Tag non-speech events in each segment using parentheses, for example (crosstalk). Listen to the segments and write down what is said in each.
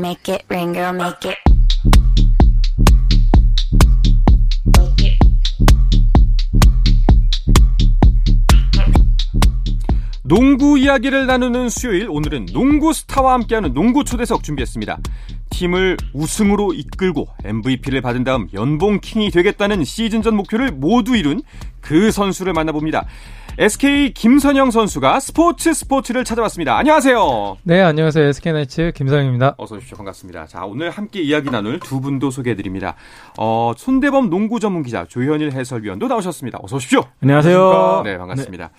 make it rain, girl, make it. 농구 이야기를 나누는 수요일 오늘은 농구 스타와 함께하는 농구 초대석 준비했습니다. 팀을 우승으로 이끌고 MVP를 받은 다음 연봉 킹이 되겠다는 시즌 전 목표를 모두 이룬 그 선수를 만나봅니다. SK 김선영 선수가 스포츠 스포츠를 찾아왔습니다. 안녕하세요. 네, 안녕하세요. SK나이츠 김선영입니다. 어서 오십시오. 반갑습니다. 자, 오늘 함께 이야기 나눌 두 분도 소개해드립니다. 어, 손대범 농구 전문 기자 조현일 해설위원도 나오셨습니다. 어서 오십시오. 안녕하세요. 네, 반갑습니다.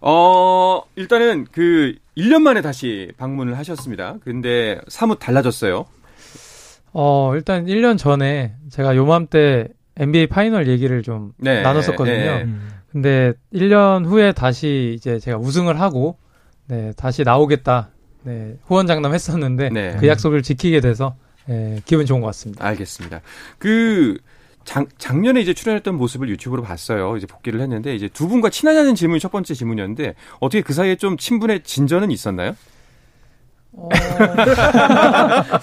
어, 일단은 그 1년 만에 다시 방문을 하셨습니다. 근데 사뭇 달라졌어요. 어, 일단 1년 전에 제가 요맘때 NBA 파이널 얘기를 좀 네, 나눴었거든요. 네. 근데 1년 후에 다시 이제 제가 우승을 하고 네, 다시 나오겠다. 네, 후원 장담 했었는데 네. 그 약속을 지키게 돼서 예, 기분 좋은 것 같습니다. 알겠습니다. 그 작, 작년에 이제 출연했던 모습을 유튜브로 봤어요. 이제 복귀를 했는데 이제 두 분과 친하냐는 질문이 첫 번째 질문이었는데 어떻게 그 사이에 좀 친분의 진전은 있었나요? 어,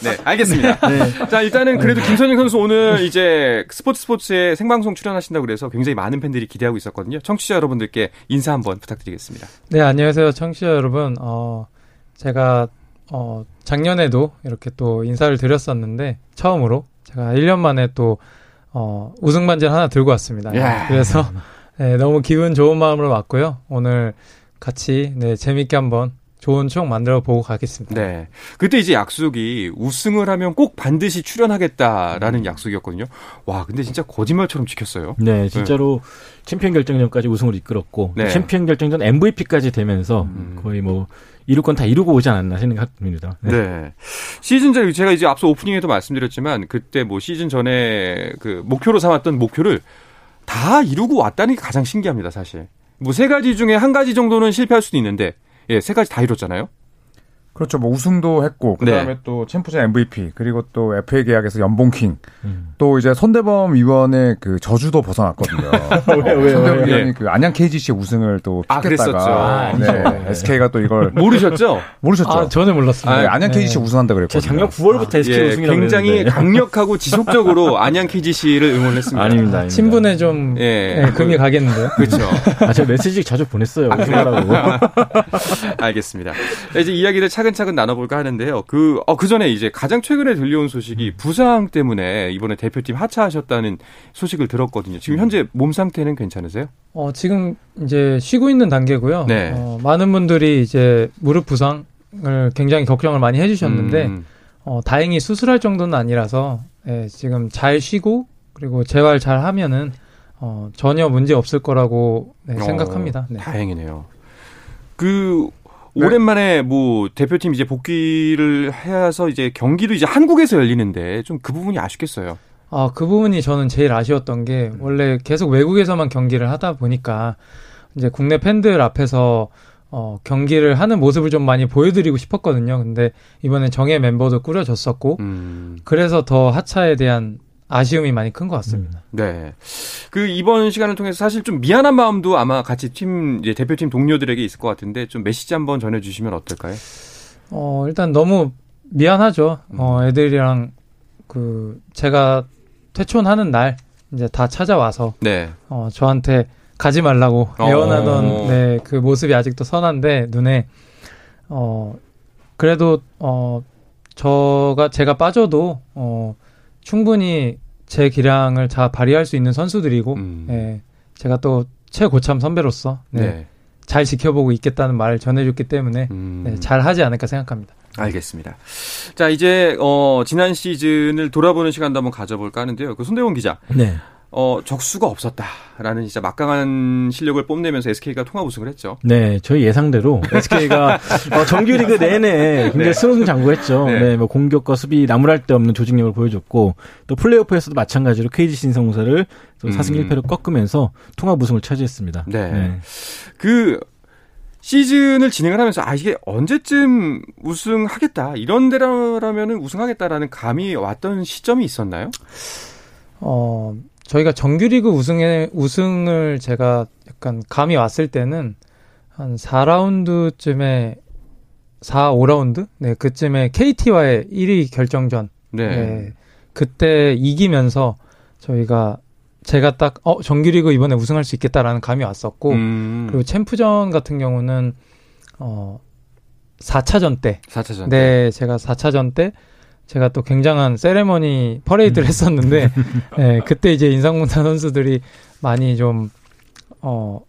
네, 알겠습니다. 자, 일단은 그래도 김선영 선수 오늘 이제 스포츠 스포츠에 생방송 출연하신다고 그래서 굉장히 많은 팬들이 기대하고 있었거든요. 청취자 여러분들께 인사 한번 부탁드리겠습니다. 네, 안녕하세요. 청취자 여러분. 어, 제가 어, 작년에도 이렇게 또 인사를 드렸었는데 처음으로 제가 1년 만에 또 어, 우승 반지를 하나 들고 왔습니다. 야. 그래서 네, 너무 기분 좋은 마음으로 왔고요. 오늘 같이 네, 재밌게 한번 좋은 추억 만들어 보고 가겠습니다. 네. 그때 이제 약속이 우승을 하면 꼭 반드시 출연하겠다라는 약속이었거든요. 와, 근데 진짜 거짓말처럼 지켰어요. 네, 진짜로 챔피언 결정전까지 우승을 이끌었고 네. 챔피언 결정전 MVP까지 되면서 음. 거의 뭐 이룰 건 다 이루고 오지 않았나 생각합니다. 네. 시즌 전에 제가 이제 앞서 오프닝에도 말씀드렸지만 그때 뭐 시즌 전에 그 목표로 삼았던 목표를 다 이루고 왔다는 게 가장 신기합니다, 사실. 뭐 세 가지 중에 한 가지 정도는 실패할 수도 있는데 예, 세 가지 다 이뤘잖아요. 그렇죠. 뭐 우승도 했고 그다음에 네. 또 챔프전 MVP 그리고 또 FA 계약에서 연봉킹 음. 또 이제 손대범 위원의 그 저주도 벗어났거든요. (laughs) 왜요, 왜요, 손대범 왜요? 위원이 그 안양 KGC의 우승을 또 아, 그랬었죠. 픽했다가 아, 네, 아니죠. SK가 또 이걸 (laughs) 모르셨죠? 모르셨죠? 아, 전혀 몰랐습니다. 네, 안양 KGC 우승한다 그랬거든요. 작년 9월부터 SK 예, 우승이라고 굉장히 그랬는데. 강력하고 지속적으로 (laughs) 안양 KGC를 응원했습니다. 아닙니다. 아닙니다. 친분에 좀 예. 네, 금이 가겠는데요. 그렇죠. 아, 제가 메시지 자주 보냈어요. 우승하라고. 알겠습니다. 자, 이제 이야기를 차 근차근 나눠볼까 하는데요. 그, 어, 그 전에 이제 가장 최근에 들려온 소식이 부상 때문에 이번에 대표팀 하차하셨다는 소식을 들었거든요. 지금 현재 몸 상태는 괜찮으세요? 어, 지금 이제 쉬고 있는 단계고요. 네. 어, 많은 분들이 이제 무릎 부상을 굉장히 걱정을 많이 해주셨는데 음, 어, 다행히 수술할 정도는 아니라서 예, 지금 잘 쉬고 그리고 재활 잘 하면은 어, 전혀 문제 없을 거라고 네, 어, 생각합니다. 네. 다행이네요. 그, 네. 오랜만에 뭐 대표팀 이제 복귀를 해서 이제 경기도 이제 한국에서 열리는데 좀 그 부분이 아쉽겠어요. 아, 그 부분이 저는 제일 아쉬웠던 게 원래 계속 외국에서만 경기를 하다 보니까 이제 국내 팬들 앞에서 어, 경기를 하는 모습을 좀 많이 보여드리고 싶었거든요. 근데 이번에 정예 멤버도 꾸려졌었고 음, 그래서 더 하차에 대한 아쉬움이 많이 큰 것 같습니다. 네. 그 이번 시간을 통해서 사실 좀 미안한 마음도 아마 같이 팀 이제 대표팀 동료들에게 있을 것 같은데 좀 메시지 한번 전해 주시면 어떨까요? 어, 일단 너무 미안하죠. 어, 애들이랑 그 제가 퇴촌하는 날 이제 다 찾아와서 네. 어, 저한테 가지 말라고 어. 애원하던 네, 그 모습이 아직도 선한데 눈에 어 그래도 어 저가 제가 빠져도 어 충분히 제 기량을 다 발휘할 수 있는 선수들이고 음. 예, 제가 또 최고참 선배로서 네, 네. 잘 지켜보고 있겠다는 말을 전해줬기 때문에 음. 네, 잘 하지 않을까 생각합니다. 알겠습니다. 자, 이제 어 지난 시즌을 돌아보는 시간도 한번 가져볼까 하는데요. 그 손대원 기자. 네. 어 적수가 없었다라는 진짜 막강한 실력을 뽐내면서 SK가 통합 우승을 했죠. 네, 저희 예상대로 SK가 (laughs) 어, 정규리그 내내 굉장히 네. 승승장구했죠. 네. 네. 뭐 공격과 수비 나무랄 데 없는 조직력을 보여줬고 또 플레이오프에서도 마찬가지로 KG 신성사를 또 4승 음. 1패로 꺾으면서 통합 우승을 차지했습니다. 네. 그 시즌을 진행을 하면서 아 이게 언제쯤 우승하겠다 이런 데라면은 우승하겠다라는 감이 왔던 시점이 있었나요? 어, 저희가 정규리그 우승에, 우승을 제가 약간 감이 왔을 때는 한 4라운드쯤에 4, 5라운드? 네, 그쯤에 KT와의 1위 결정전. 네. 네. 그때 이기면서 저희가 제가 딱, 어, 정규리그 이번에 우승할 수 있겠다라는 감이 왔었고, 음, 그리고 챔프전 같은 경우는, 어, 4차전 때, 4차전. 네, 제가 4차전 때, 제가 또 굉장한 세레머니 퍼레이드를 했었는데, 네, (laughs) 그때 이제 인상공사 선수들이 많이 좀, 어,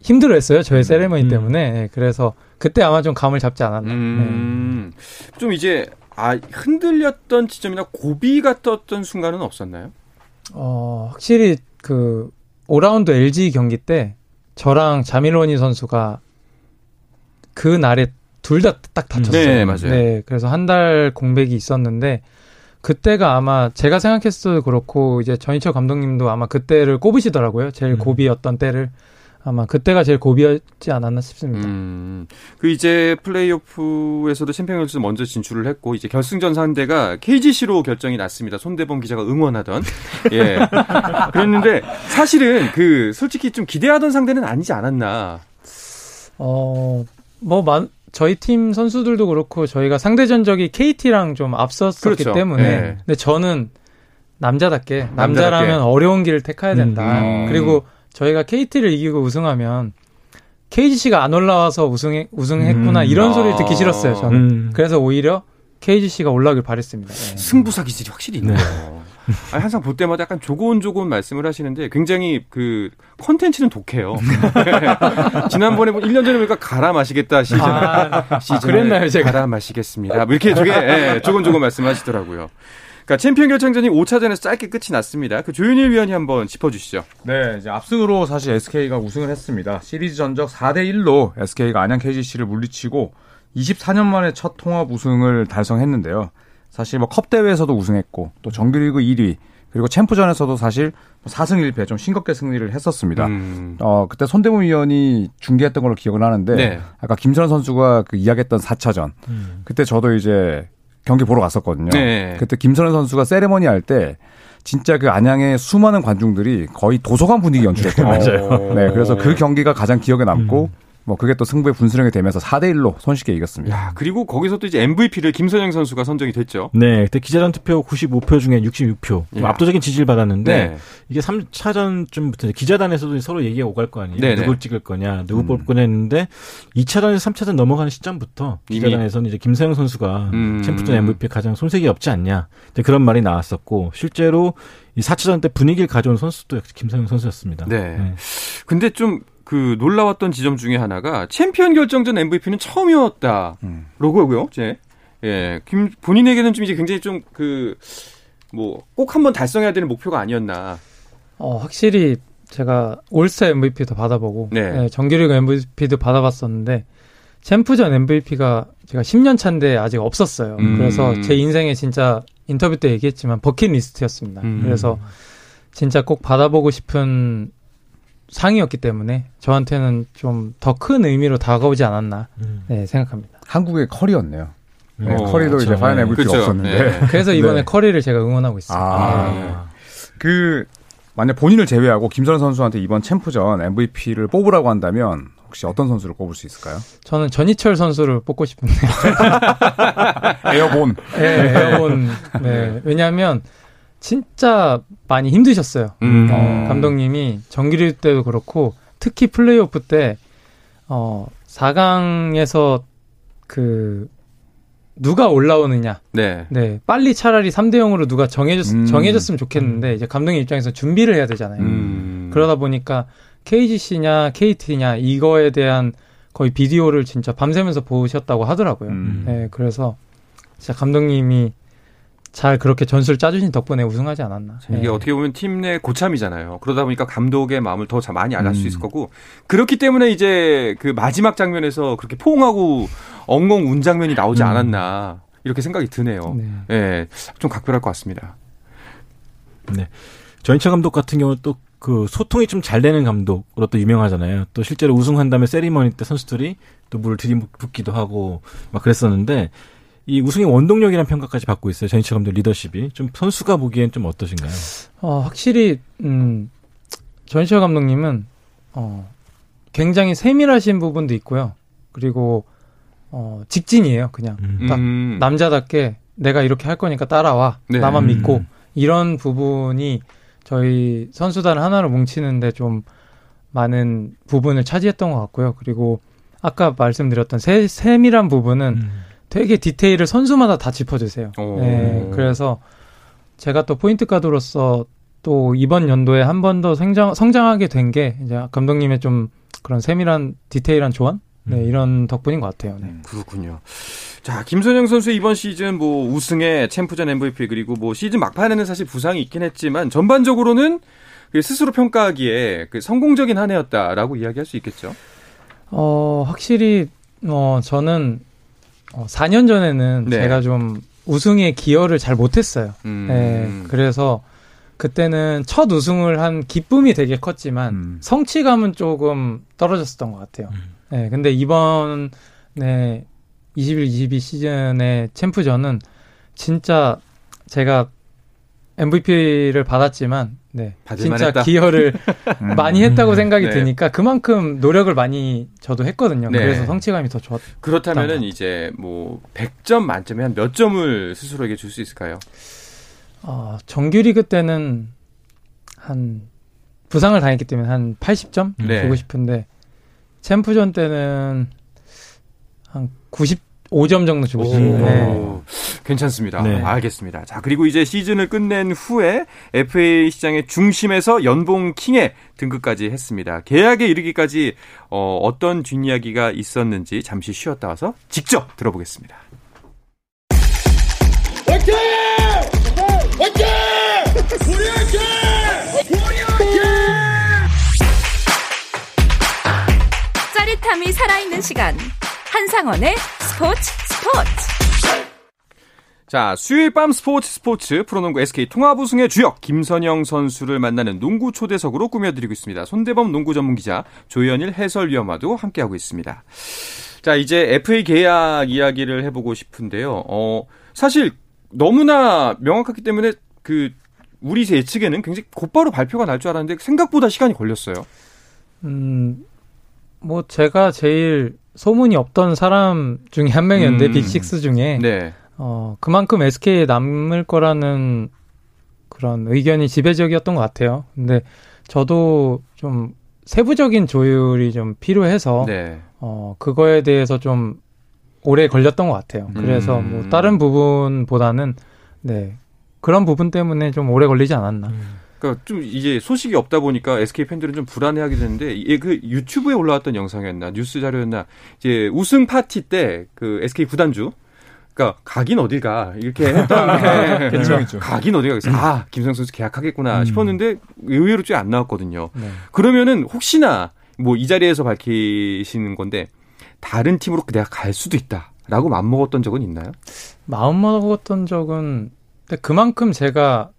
힘들어 했어요. 저의 세레머니 음. 때문에. 네, 그래서 그때 아마 좀 감을 잡지 않았나. 네. 음, 좀 이제 아 흔들렸던 지점이나 고비가 떴던 순간은 없었나요? 어, 확실히 그 5라운드 LG 경기 때 저랑 자밀로니 선수가 그 날에 둘 다 딱 다쳤어요. 네, 맞아요. 네, 그래서 한 달 공백이 있었는데 그때가 아마 제가 생각했어도 그렇고 이제 전희철 감독님도 아마 그때를 꼽으시더라고요. 제일 음. 고비였던 때를 아마 그때가 제일 고비였지 않았나 싶습니다. 음, 그 이제 플레이오프에서도 챔피언스 먼저 진출을 했고 이제 결승전 상대가 KGC로 결정이 났습니다. 손대범 기자가 응원하던 (laughs) 예 그랬는데 사실은 그 솔직히 좀 기대하던 상대는 아니지 않았나. 어, 뭐, 만, 저희 팀 선수들도 그렇고, 저희가 상대 전적이 KT랑 좀 앞섰었기 그렇죠. 때문에, 네. 근데 저는 남자답게, 남자답게. 남자라면 어려운 길을 택해야 된다. 음. 그리고 저희가 KT를 이기고 우승하면, KGC가 안 올라와서 우승, 우승했구나, 음. 이런 아. 소리를 듣기 싫었어요, 저는. 음. 그래서 오히려 KGC가 올라오길 바랬습니다. 네. 승부사 기질이 확실히 있네요. (laughs) 아니, 항상 볼 때마다 약간 조곤조곤 말씀을 하시는데 굉장히 그 컨텐츠는 독해요. (laughs) 지난번에 뭐 1년 전에 보니까 갈아 마시겠다 시즌 아, 시즌 그랬나요, 제가? 갈아 마시겠습니다. 뭐 이렇게 되게 예, 조곤조곤 말씀하시더라고요. 그러니까 챔피언 결정전이 5차전에서 짧게 끝이 났습니다. 그 조윤일 위원이 한번 짚어주시죠. 네, 이제 압승으로 사실 SK가 우승을 했습니다. 시리즈 전적 4대 1로 SK가 안양 KGC를 물리치고 24년 만에 첫 통합 우승을 달성했는데요. 사실 뭐 컵 대회에서도 우승했고 또 정규리그 1위 그리고 챔프전에서도 사실 4승 1패 좀 싱겁게 승리를 했었습니다. 음. 어, 그때 손대문 위원이 중계했던 걸로 기억을 하는데 네. 아까 김선현 선수가 그 이야기했던 4차전 음. 그때 저도 이제 경기 보러 갔었거든요. 네. 그때 김선현 선수가 세레머니 할 때 진짜 그 안양의 수많은 관중들이 거의 도서관 분위기 연출했거든요. (laughs) 맞아요. 네, 그래서 그 경기가 가장 기억에 남고 음. 뭐 그게 또 승부의 분수령이 되면서 4대 1로 손쉽게 이겼습니다. 야, 그리고 거기서 또 이제 MVP를 김선영 선수가 선정이 됐죠. 네, 그때 기자단 투표 95표 중에 66표. 예. 압도적인 지지를 받았는데 네. 이게 3차전쯤부터 기자단에서도 서로 얘기가 오갈 거 아니에요. 네네. 누굴 찍을 거냐, 누구 음. 뽑을 거냐 했는데 2차전에서 3차전 넘어가는 시점부터 이미- 기자단에서는 이제 김서영 선수가 음. 챔프전 MVP 가장 손색이 없지 않냐. 그런 말이 나왔었고 실제로 이 4차전 때 분위기를 가져온 선수도 역시 김서영 선수였습니다. 네. 근데 좀 그 놀라웠던 지점 중에 하나가 챔피언 결정전 MVP는 처음이었다. 음. 로고고요. 이제 예, 김 본인에게는 좀 이제 굉장히 좀 그 뭐 꼭 한번 달성해야 되는 목표가 아니었나. 어, 확실히 제가 올스타 MVP도 받아보고 네. 네, 정규리그 MVP도 받아봤었는데 챔프전 MVP가 제가 10년 차인데 아직 없었어요. 음. 그래서 제 인생에 진짜 인터뷰 때 얘기했지만 버킷리스트였습니다. 음. 그래서 진짜 꼭 받아보고 싶은 상이었기 때문에 저한테는 좀 더 큰 의미로 다가오지 않았나 음. 네, 생각합니다. 한국의 커리였네요. 네, 어, 커리도 그렇죠. 이제 파이널 네. MVP가 그렇죠. 없었는데 네. (laughs) 그래서 이번에 네. 커리를 제가 응원하고 있습니다. 아. 네. 그 만약 본인을 제외하고 김선형 선수한테 이번 챔프전 MVP를 뽑으라고 한다면 혹시 어떤 선수를 꼽을 수 있을까요? 저는 전희철 선수를 뽑고 싶은데 (laughs) 에어본. 네, 에어본. 네. 왜냐하면 진짜 많이 힘드셨어요. 음. 어, 감독님이 정규리 때도 그렇고 특히 플레이오프 때 어, 4강에서 그 누가 올라오느냐. 네. 네. 빨리 차라리 3대 0으로 누가 정해졌, 음. 정해졌으면 좋겠는데 이제 감독님 입장에서 준비를 해야 되잖아요. 음. 그러다 보니까 KGC냐 KT냐 이거에 대한 거의 비디오를 진짜 밤새면서 보셨다고 하더라고요. 음. 네, 그래서 진짜 감독님이 잘 그렇게 전술을 짜주신 덕분에 우승하지 않았나. 이게 네. 어떻게 보면 팀 내 고참이잖아요. 그러다 보니까 감독의 마음을 더 자- 많이 알할 수 음. 있을 거고 그렇기 때문에 이제 그 마지막 장면에서 그렇게 포옹하고 엉엉 운 장면이 나오지 음. 않았나 이렇게 생각이 드네요. 네. 예, 좀 각별할 것 같습니다. 전희철 감독 같은 경우는 또그 소통이 좀 잘 되는 감독으로 또 유명하잖아요. 또 실제로 우승한 다음에 세리머니 때 선수들이 또 물을 들이붓기도 하고 막 그랬었는데 이 우승의 원동력이라는 평가까지 받고 있어요. 전희철 감독 리더십이 좀 선수가 보기엔 좀 어떠신가요? 어, 확실히 음, 전시철 감독님은 어, 굉장히 세밀하신 부분도 있고요. 그리고 어, 직진이에요, 그냥. 음. 딱 음. 남자답게 내가 이렇게 할 거니까 따라와. 네. 나만 음. 믿고. 이런 부분이 저희 선수단 하나로 뭉치는데 좀 많은 부분을 차지했던 것 같고요. 그리고 아까 말씀드렸던 세, 세밀한 부분은 음. 되게 디테일을 선수마다 다 짚어주세요. 오. 네, 그래서 제가 또 포인트 가드로서 또 이번 연도에 한 번 더 성장, 성장하게 된 게 이제 감독님의 좀 그런 세밀한 디테일한 조언? 네, 음. 이런 덕분인 것 같아요. 네. 그렇군요. 자, 김선영 선수 이번 시즌 뭐 우승에 챔프전 MVP 그리고 뭐 시즌 막판에는 사실 부상이 있긴 했지만 전반적으로는 그 스스로 평가하기에 그 성공적인 한 해였다라고 이야기할 수 있겠죠. 어, 확실히, 어, 저는, 어, 4년 전에는 네. 제가 좀 우승에 기여를 잘 못했어요. 음. 네, 그래서 그때는 첫 우승을 한 기쁨이 되게 컸지만 음. 성취감은 조금 떨어졌었던 것 같아요. 음. 네, 근데 이번에 21, 22 시즌의 챔프전은 진짜 제가 MVP를 받았지만, 네, 진짜 했다. 기여를 (laughs) 음. 많이 했다고 생각이 네. 드니까 그만큼 노력을 많이 저도 했거든요. 네. 그래서 성취감이 더 좋았. 그렇다면은 이제 뭐 100점 만점에 한 몇 점을 스스로에게 줄 수 있을까요? 어, 정규리그 때는 한 부상을 당했기 때문에 한 80점 네. 주고 싶은데 챔프전 때는 한 95점 정도 주고 싶은데 네. 오, 괜찮습니다. 네. 알겠습니다. 자, 그리고 이제 시즌을 끝낸 후에 FA 시장의 중심에서 연봉 킹에 등극까지 했습니다. 계약에 이르기까지 어, 어떤 뒷이야기가 있었는지 잠시 쉬었다 와서 직접 들어보겠습니다. 짜릿함이 살아있는 시간. 한상원의 스포츠 스포츠. 자, 수요일 밤 스포츠 스포츠 프로농구 SK 통합 우승의 주역 김선영 선수를 만나는 농구 초대석으로 꾸며드리고 있습니다. 손대범 농구 전문 기자 조현일 해설위원과도 함께하고 있습니다. 자, 이제 FA 계약 이야기를 해보고 싶은데요. 어, 사실 너무나 명확하기 때문에 그 우리 예측에는 굉장히 곧바로 발표가 날 줄 알았는데 생각보다 시간이 걸렸어요. 음, 뭐 제가 제일 소문이 없던 사람 중에 한 명이었는데 음. 빅식스 중에 네. 어, 그만큼 SK에 남을 거라는 그런 의견이 지배적이었던 것 같아요. 근데 저도 좀 세부적인 조율이 좀 필요해서 네. 어, 그거에 대해서 좀 오래 걸렸던 것 같아요. 그래서 음. 뭐 다른 부분보다는 네. 그런 부분 때문에 좀 오래 걸리지 않았나. 그러니까 좀 이제 소식이 없다 보니까 SK 팬들은 좀 불안해하게 되는데 이게 그 유튜브에 올라왔던 영상이었나 뉴스 자료였나 이제 우승 파티 때 그 SK 구단주 그러니까 가긴 어딜 가 이렇게 했던 게 그렇죠. 가긴 어딜 가겠어 아 김성 선수 계약하겠구나 음. 싶었는데 의외로 좀안 나왔거든요. 네. 그러면은 혹시나 뭐 이 자리에서 밝히시는 건데 다른 팀으로 내가 갈 수도 있다라고 맘먹었던 적은 있나요? 마음 먹었던 적은 근데 그만큼 제가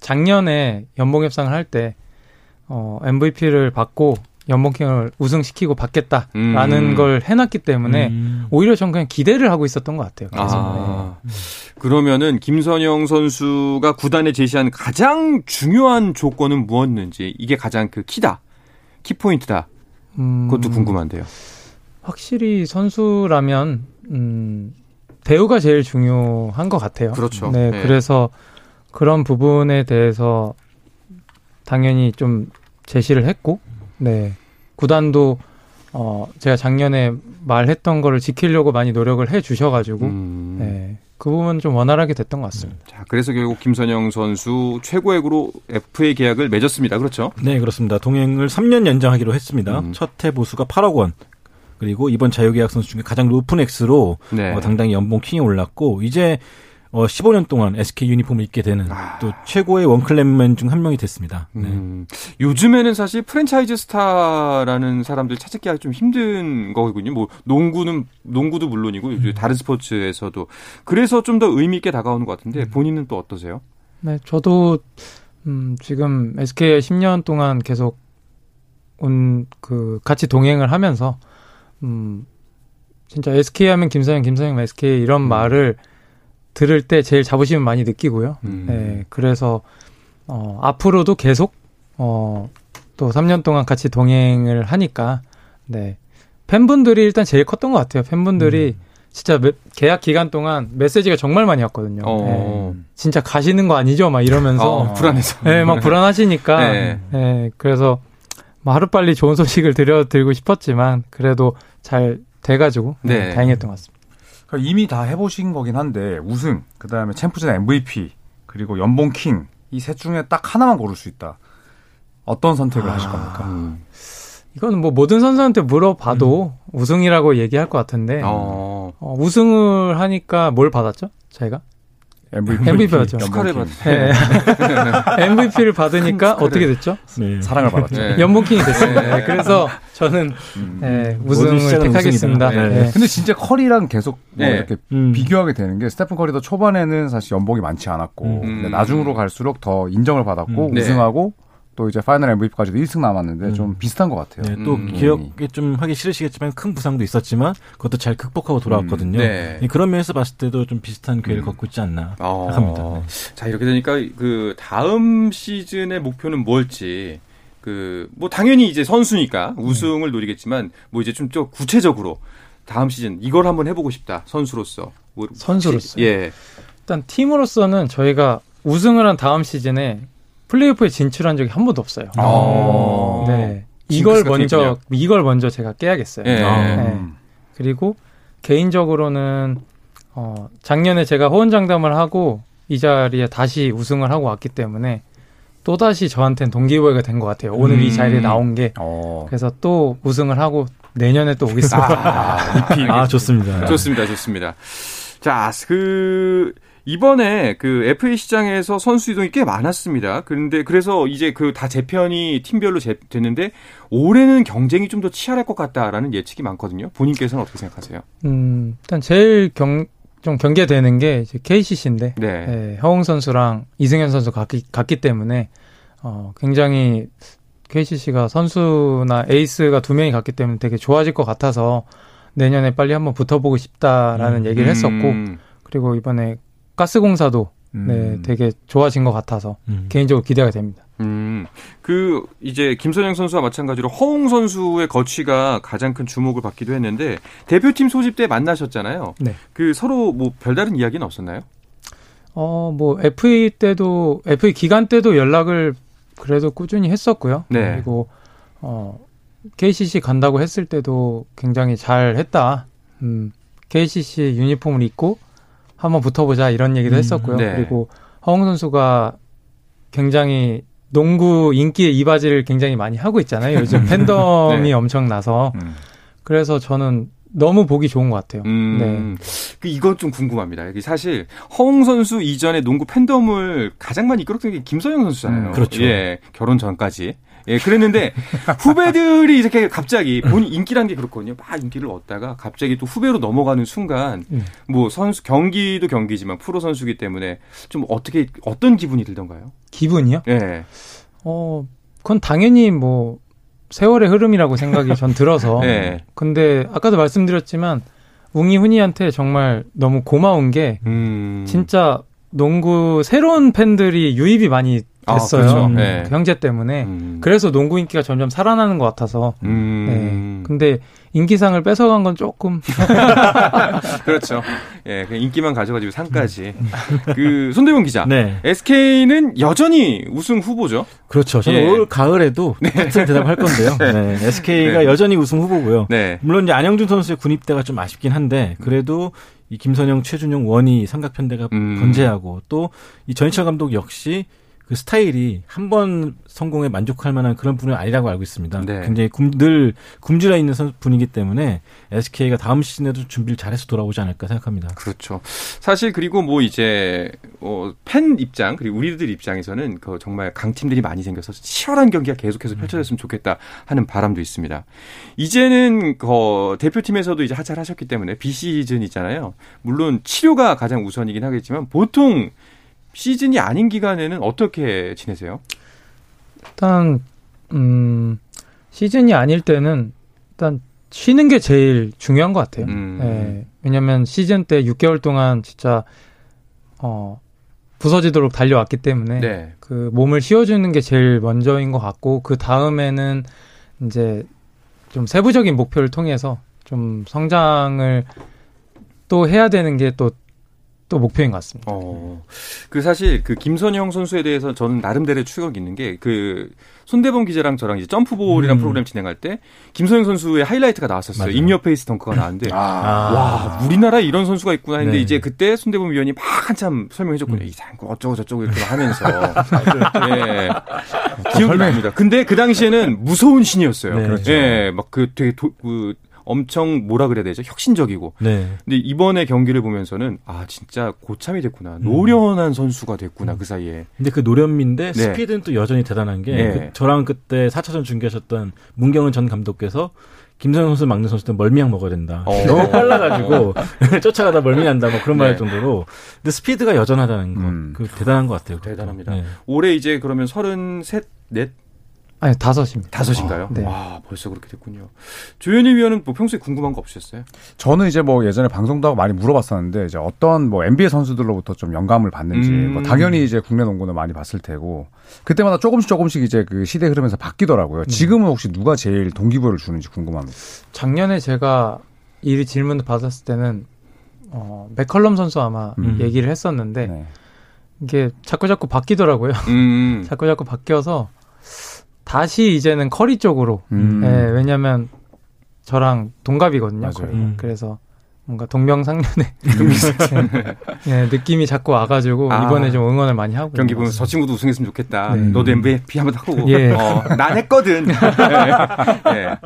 작년에 연봉 협상을 할 때 어, MVP를 받고 연봉킹을 우승시키고 받겠다라는 음. 걸 해놨기 때문에 음. 오히려 전 그냥 기대를 하고 있었던 것 같아요. 계속. 아, 그러면은 김선영 선수가 구단에 제시한 가장 중요한 조건은 무엇인지 이게 가장 그 키다, 키 포인트다. 음, 그것도 궁금한데요. 확실히 선수라면 음, 대우가 제일 중요한 것 같아요. 그렇죠. 네, 네. 그래서 그런 부분에 대해서 당연히 좀 제시를 했고, 네, 구단도 어 제가 작년에 말했던 거를 지키려고 많이 노력을 해 주셔가지고, 음. 네, 그 부분 좀 원활하게 됐던 것 같습니다. 자, 그래서 결국 김선영 선수 최고액으로 FA 계약을 맺었습니다. 그렇죠? 네, 그렇습니다. 동행을 3년 연장하기로 했습니다. 음. 첫해 보수가 8억 원. 그리고 이번 자유계약 선수 중에 가장 높은 액수로 네. 어, 당당히 연봉 킹에 올랐고 이제 어, 15년 동안 SK 유니폼을 입게 되는 아. 또 최고의 원클랩맨 중 한 명이 됐습니다. 네. 음, 요즘에는 사실 프랜차이즈 스타라는 사람들 찾기가 좀 힘든 거거든요. 뭐 농구는 농구도 물론이고 음. 요즘 다른 스포츠에서도 그래서 좀 더 의미 있게 다가오는 것 같은데 음. 본인은 또 어떠세요? 네, 저도 음, 지금 SK에 10년 동안 계속 온 그 같이 동행을 하면서 음, 진짜 SK 하면 김선영, 김선영 SK 이런 음. 말을 들을 때 제일 자부심을 많이 느끼고요. 음. 네, 그래서 어, 앞으로도 계속 어, 또 3년 동안 같이 동행을 하니까 네. 팬분들이 일단 제일 컸던 것 같아요. 팬분들이 진짜 매- 계약 기간 동안 메시지가 정말 많이 왔거든요. 어. 예. 진짜 가시는 거 아니죠? 막 이러면서 어, 불안해서. 예, 막 불안하시니까 네. 예, 그래서 뭐 하루빨리 좋은 소식을 드려드리고 싶었지만 그래도 잘 돼가지고 네. 예, 다행이었던 것 같습니다. 그러니까 이미 다 해보신 거긴 한데 우승, 그 다음에 챔프전 MVP, 그리고 연봉 킹 이 셋 중에 딱 하나만 고를 수 있다. 어떤 선택을 하실 겁니까? 음. 이거는 뭐 모든 선수한테 물어봐도 우승이라고 얘기할 것 같은데 어. 어, 우승을 하니까 뭘 받았죠? 저희가 MVP, MVP 였죠. 축하를 연봉 킹. 받. 예. MVP를 받으니까 큰 어떻게 됐죠? 네. 사랑을 받았죠. 네. 연봉킹이 됐습니다. 예, 그래서 저는 음. 예, 우승을 택하겠습니다. 네. 예. 근데 진짜 커리랑 계속 뭐 네. 이렇게 음. 비교하게 되는 게 스테픈 커리도 초반에는 사실 연봉이 많지 않았고 음. 근데 나중으로 갈수록 더 인정을 받았고 음. 네. 우승하고 또 이제 파이널 MVP까지도 1승 남았는데 음. 좀 비슷한 것 같아요. 네, 또 음. 기억에 좀 하기 싫으시겠지만 큰 부상도 있었지만 그것도 잘 극복하고 돌아왔거든요. 네. 예, 그런 면에서 봤을 때도 좀 비슷한 기회를 음. 걷고 있지 않나 어. 생각합니다. 네. 자 이렇게 되니까 그 다음 시즌의 목표는 뭘지 그 뭐 당연히 이제 선수니까 우승을 노리겠지만 뭐 이제 좀 좀 구체적으로 다음 시즌 이걸 한번 해보고 싶다 선수로서 뭐 선수로서요? 예 일단 팀으로서는 저희가 우승을 한 다음 시즌에 플레이오프에 진출한 적이 한 번도 없어요. 어. 네. 이걸 먼저 있군요. 이걸 먼저 제가 깨야겠어요. 예. 네. 음. 그리고 개인적으로는 어 작년에 제가 호언장담을 하고 이 자리에 다시 우승을 하고 왔기 때문에 또 다시 저한테는 동기부여가 된 것 같아요. 오늘 음. 이 자리에 나온 게 어. 그래서 또 우승을 하고 내년에 또 오겠습니다. 아 좋습니다. 좋습니다 좋습니다 자 그 이번에 그 FA 시장에서 선수 이동이 꽤 많았습니다. 그런데 그래서 이제 그 다 재편이 팀별로 재, 됐는데 올해는 경쟁이 좀 더 치열할 것 같다라는 예측이 많거든요. 본인께서는 어떻게 생각하세요? 음, 일단 제일 경, 좀 경계되는 게 이제 KCC인데 네. 예, 허웅 선수랑 이승현 선수 갔기, 갔기 때문에 어, 굉장히 KCC가 선수나 에이스가 두 명이 갔기 때문에 되게 좋아질 것 같아서 내년에 빨리 한번 붙어보고 싶다라는 음. 얘기를 했었고 음. 그리고 이번에 가스공사도 음. 네, 되게 좋아진 것 같아서 음. 개인적으로 기대가 됩니다. 음, 그 이제 김선영 선수와 마찬가지로 허웅 선수의 거취가 가장 큰 주목을 받기도 했는데 대표팀 소집 때 만나셨잖아요. 네. 그 서로 뭐 별다른 이야기는 없었나요? 어, 뭐 FA 때도 FA 기간 때도 연락을 그래도 꾸준히 했었고요. 네. 그리고 어 KCC 간다고 했을 때도 굉장히 잘 했다. 음, KCC 유니폼을 입고 한번 붙어보자 이런 얘기도 음, 했었고요. 네. 그리고 허웅 선수가 굉장히 농구 인기의 이바지를 굉장히 많이 하고 있잖아요. 요즘 (laughs) 팬덤이 네. 엄청 나서 음. 그래서 저는 너무 보기 좋은 것 같아요. 음, 그 이건 좀 궁금합니다. 여기 사실 허웅 선수 이전에 농구 팬덤을 가장 많이 이끌었던 게 김선영 선수잖아요. 음, 그렇죠. 예, 결혼 전까지. 예, 그랬는데 후배들이 이렇게 갑자기 본인 인기란 게 그렇거든요. 막 인기를 얻다가 갑자기 또 후배로 넘어가는 순간 음. 뭐 선수 경기도 경기지만 프로 선수기 때문에 좀 어떻게 어떤 기분이 들던가요? 기분이요? 예. 어, 그건 당연히 뭐 세월의 흐름이라고 생각이 전 들어서. 네. (laughs) 근데 아까도 말씀드렸지만 웅이 훈이한테 정말 너무 고마운 게 음. 진짜 농구 새로운 팬들이 유입이 많이 아, 됐어요. 그렇죠. 음, 네. 그 형제 때문에. 음. 그래서 농구 인기가 점점 살아나는 것 같아서. 음. 네. 근데 인기상을 뺏어간 건 조금 (laughs) (laughs) 그렇죠. 예, 그냥 인기만 가져가지고 상까지. 그 손대범 기자. 네, SK는 여전히 우승 후보죠. 그렇죠. 저는 예. 올 가을에도 같은 대답할 건데요. (laughs) 네, SK가 네. 여전히 우승 후보고요. 네. 물론 이제 안영준 선수의 군입대가 좀 아쉽긴 한데 그래도 이 김선영, 최준용, 원희 삼각편대가 음. 건재하고 또 이 전희철 감독 역시 그 스타일이 한 번 성공에 만족할 만한 그런 분은 아니라고 알고 있습니다. 네. 굉장히 금, 늘 굶주려 있는 선- 분이기 때문에 SK가 다음 시즌에도 준비를 잘해서 돌아오지 않을까 생각합니다. 그렇죠. 사실 그리고 뭐 이제 어, 팬 입장 그리고 우리들 입장에서는 그 정말 강팀들이 많이 생겨서 치열한 경기가 계속해서 펼쳐졌으면 좋겠다 하는 바람도 있습니다. 이제는 그 대표팀에서도 이제 하차를 하셨기 때문에 비시즌 있잖아요. 물론 치료가 가장 우선이긴 하겠지만 보통 시즌이 아닌 기간에는 어떻게 지내세요? 일단 음 시즌이 아닐 때는 일단 쉬는 게 제일 중요한 것 같아요. 음. 예, 왜냐면 시즌 때 6개월 동안 진짜 어 부서지도록 달려왔기 때문에 네. 그 몸을 쉬어주는 게 제일 먼저인 것 같고 그 다음에는 이제 좀 세부적인 목표를 통해서 좀 성장을 또 해야 되는 게 또 또 목표인 것 같습니다. 어. 그 사실 그 김선형 선수에 대해서 저는 나름대로 추억이 있는 게 그 손대범 기자랑 저랑 이제 점프볼이라는 음. 프로그램 진행할 때 김선형 선수의 하이라이트가 나왔었어요. 맞아요. in your face 덩크가 나왔는데 아, 와 우리나라에 이런 선수가 있구나 했는데 네. 이제 그때 손대범 위원이 막 한참 설명해줬군요. 음. 이상한 거 어쩌고 저쩌고 이렇게 하면서 예 (laughs) 기억이 납니다. 근데 그 당시에는 무서운 신이었어요. 네. 그렇죠. 예, 막 그 되게 도, 그 엄청 뭐라 그래야 되죠? 혁신적이고. 네. 근데 이번에 경기를 보면서는 아 진짜 고참이 됐구나. 음. 노련한 선수가 됐구나 그 사이에. 근데 그 노련미인데 네. 스피드는 또 여전히 대단한 게 네. 그 저랑 그때 4차전 중계하셨던 문경은 전 감독께서 김선영 선수 막는 선수들 멀미약 먹어야 된다. 어. (laughs) 너무 빨라가지고 (laughs) 쫓아가다 멀미난다 뭐 그런 말할 네. 정도로 근데 스피드가 여전하다는 거. 음. 그 대단한 것 같아요. 대단합니다. 네. 올해 이제 그러면 서른셋 넷 아니 다섯입니다. 다섯인가요? 네. 와 벌써 그렇게 됐군요. 조현희 위원은 뭐 평소에 궁금한 거 없으셨어요? 저는 이제 뭐 예전에 방송도 하고 많이 물어봤었는데 이제 어떤 뭐 NBA 선수들로부터 좀 영감을 받는지 음. 뭐 당연히 이제 국내 농구는 많이 봤을 테고 그때마다 조금씩 조금씩 이제 그 시대 흐르면서 바뀌더라고요. 지금은 혹시 누가 제일 동기부여를 주는지 궁금합니다. 작년에 제가 이 질문을 받았을 때는 어, 맥컬럼 선수 아마 음. 얘기를 했었는데 네. 이게 자꾸 자꾸 바뀌더라고요. 음. (laughs) 자꾸 자꾸 바뀌어서 다시 이제는 커리 쪽으로. 음. 예, 왜냐면 저랑 동갑이거든요. 맞아요. 음. 그래서 뭔가 동명상련의 (laughs) (laughs) 예, 느낌이 자꾸 와가지고 아. 이번에 좀 응원을 많이 하고 경기 보면서 저 친구도 우승했으면 좋겠다. 네. 너도 MVP 한번 하고. 예. (laughs) 어, 난 했거든. 예. 예.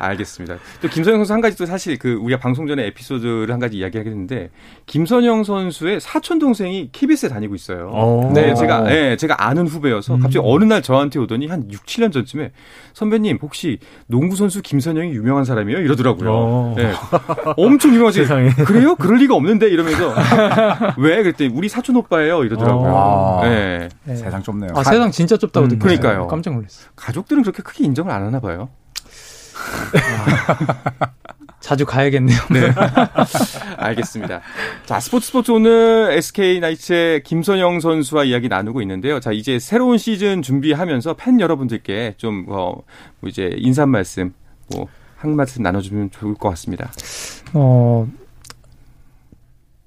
알겠습니다. 또 김선영 선수 한 가지 또 사실 그 우리가 방송 전에 에피소드를 한 가지 이야기하겠는데 김선영 선수의 사촌 동생이 KBS에 다니고 있어요. 어. 네, 어. 제가 예, 제가 아는 후배여서 갑자기 어느 날 저한테 오더니 한 6, 7년 전쯤에 선배님 혹시 농구 선수 김선영이 유명한 사람이에요? 이러더라고요. 어. 예. 엄청 유명하지. 세상에. (laughs) 그래요? 그럴 리가 없는데 이러면서 (laughs) 왜 그랬더니 우리 사촌 오빠예요 이러더라고요. 어. 예. 예. 세상 좁네요. 아, 세상 진짜 좁다고 음, 느꼈어요. 그러니까요. 깜짝 놀랐어요. 가족들은 그렇게 크게 인정을 안 하나 봐요. (laughs) 자주 가야겠네요. 네. 알겠습니다. 자, 스포츠 스포츠 오늘 SK 나이츠의 김선영 선수와 이야기 나누고 있는데요. 자, 이제 새로운 시즌 준비하면서 팬 여러분들께 좀, 어, 뭐 이제 인사 말씀, 뭐, 한 말씀 나눠주면 좋을 것 같습니다. 어,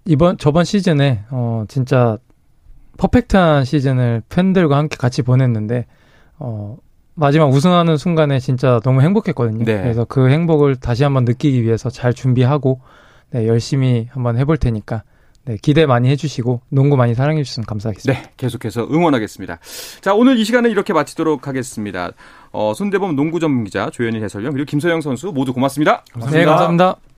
이번, 저번 시즌에, 어, 진짜, 퍼펙트한 시즌을 팬들과 함께 같이 보냈는데, 어, 마지막 우승하는 순간에 진짜 너무 행복했거든요. 네. 그래서 그 행복을 다시 한번 느끼기 위해서 잘 준비하고, 네, 열심히 한번 해볼 테니까, 네, 기대 많이 해주시고, 농구 많이 사랑해 주시면 감사하겠습니다. 네, 계속해서 응원하겠습니다. 자, 오늘 이 시간은 이렇게 마치도록 하겠습니다. 어, 손대범 농구 전문 기자, 조현일 해설위원, 그리고 김서영 선수 모두 고맙습니다. 네, 감사합니다.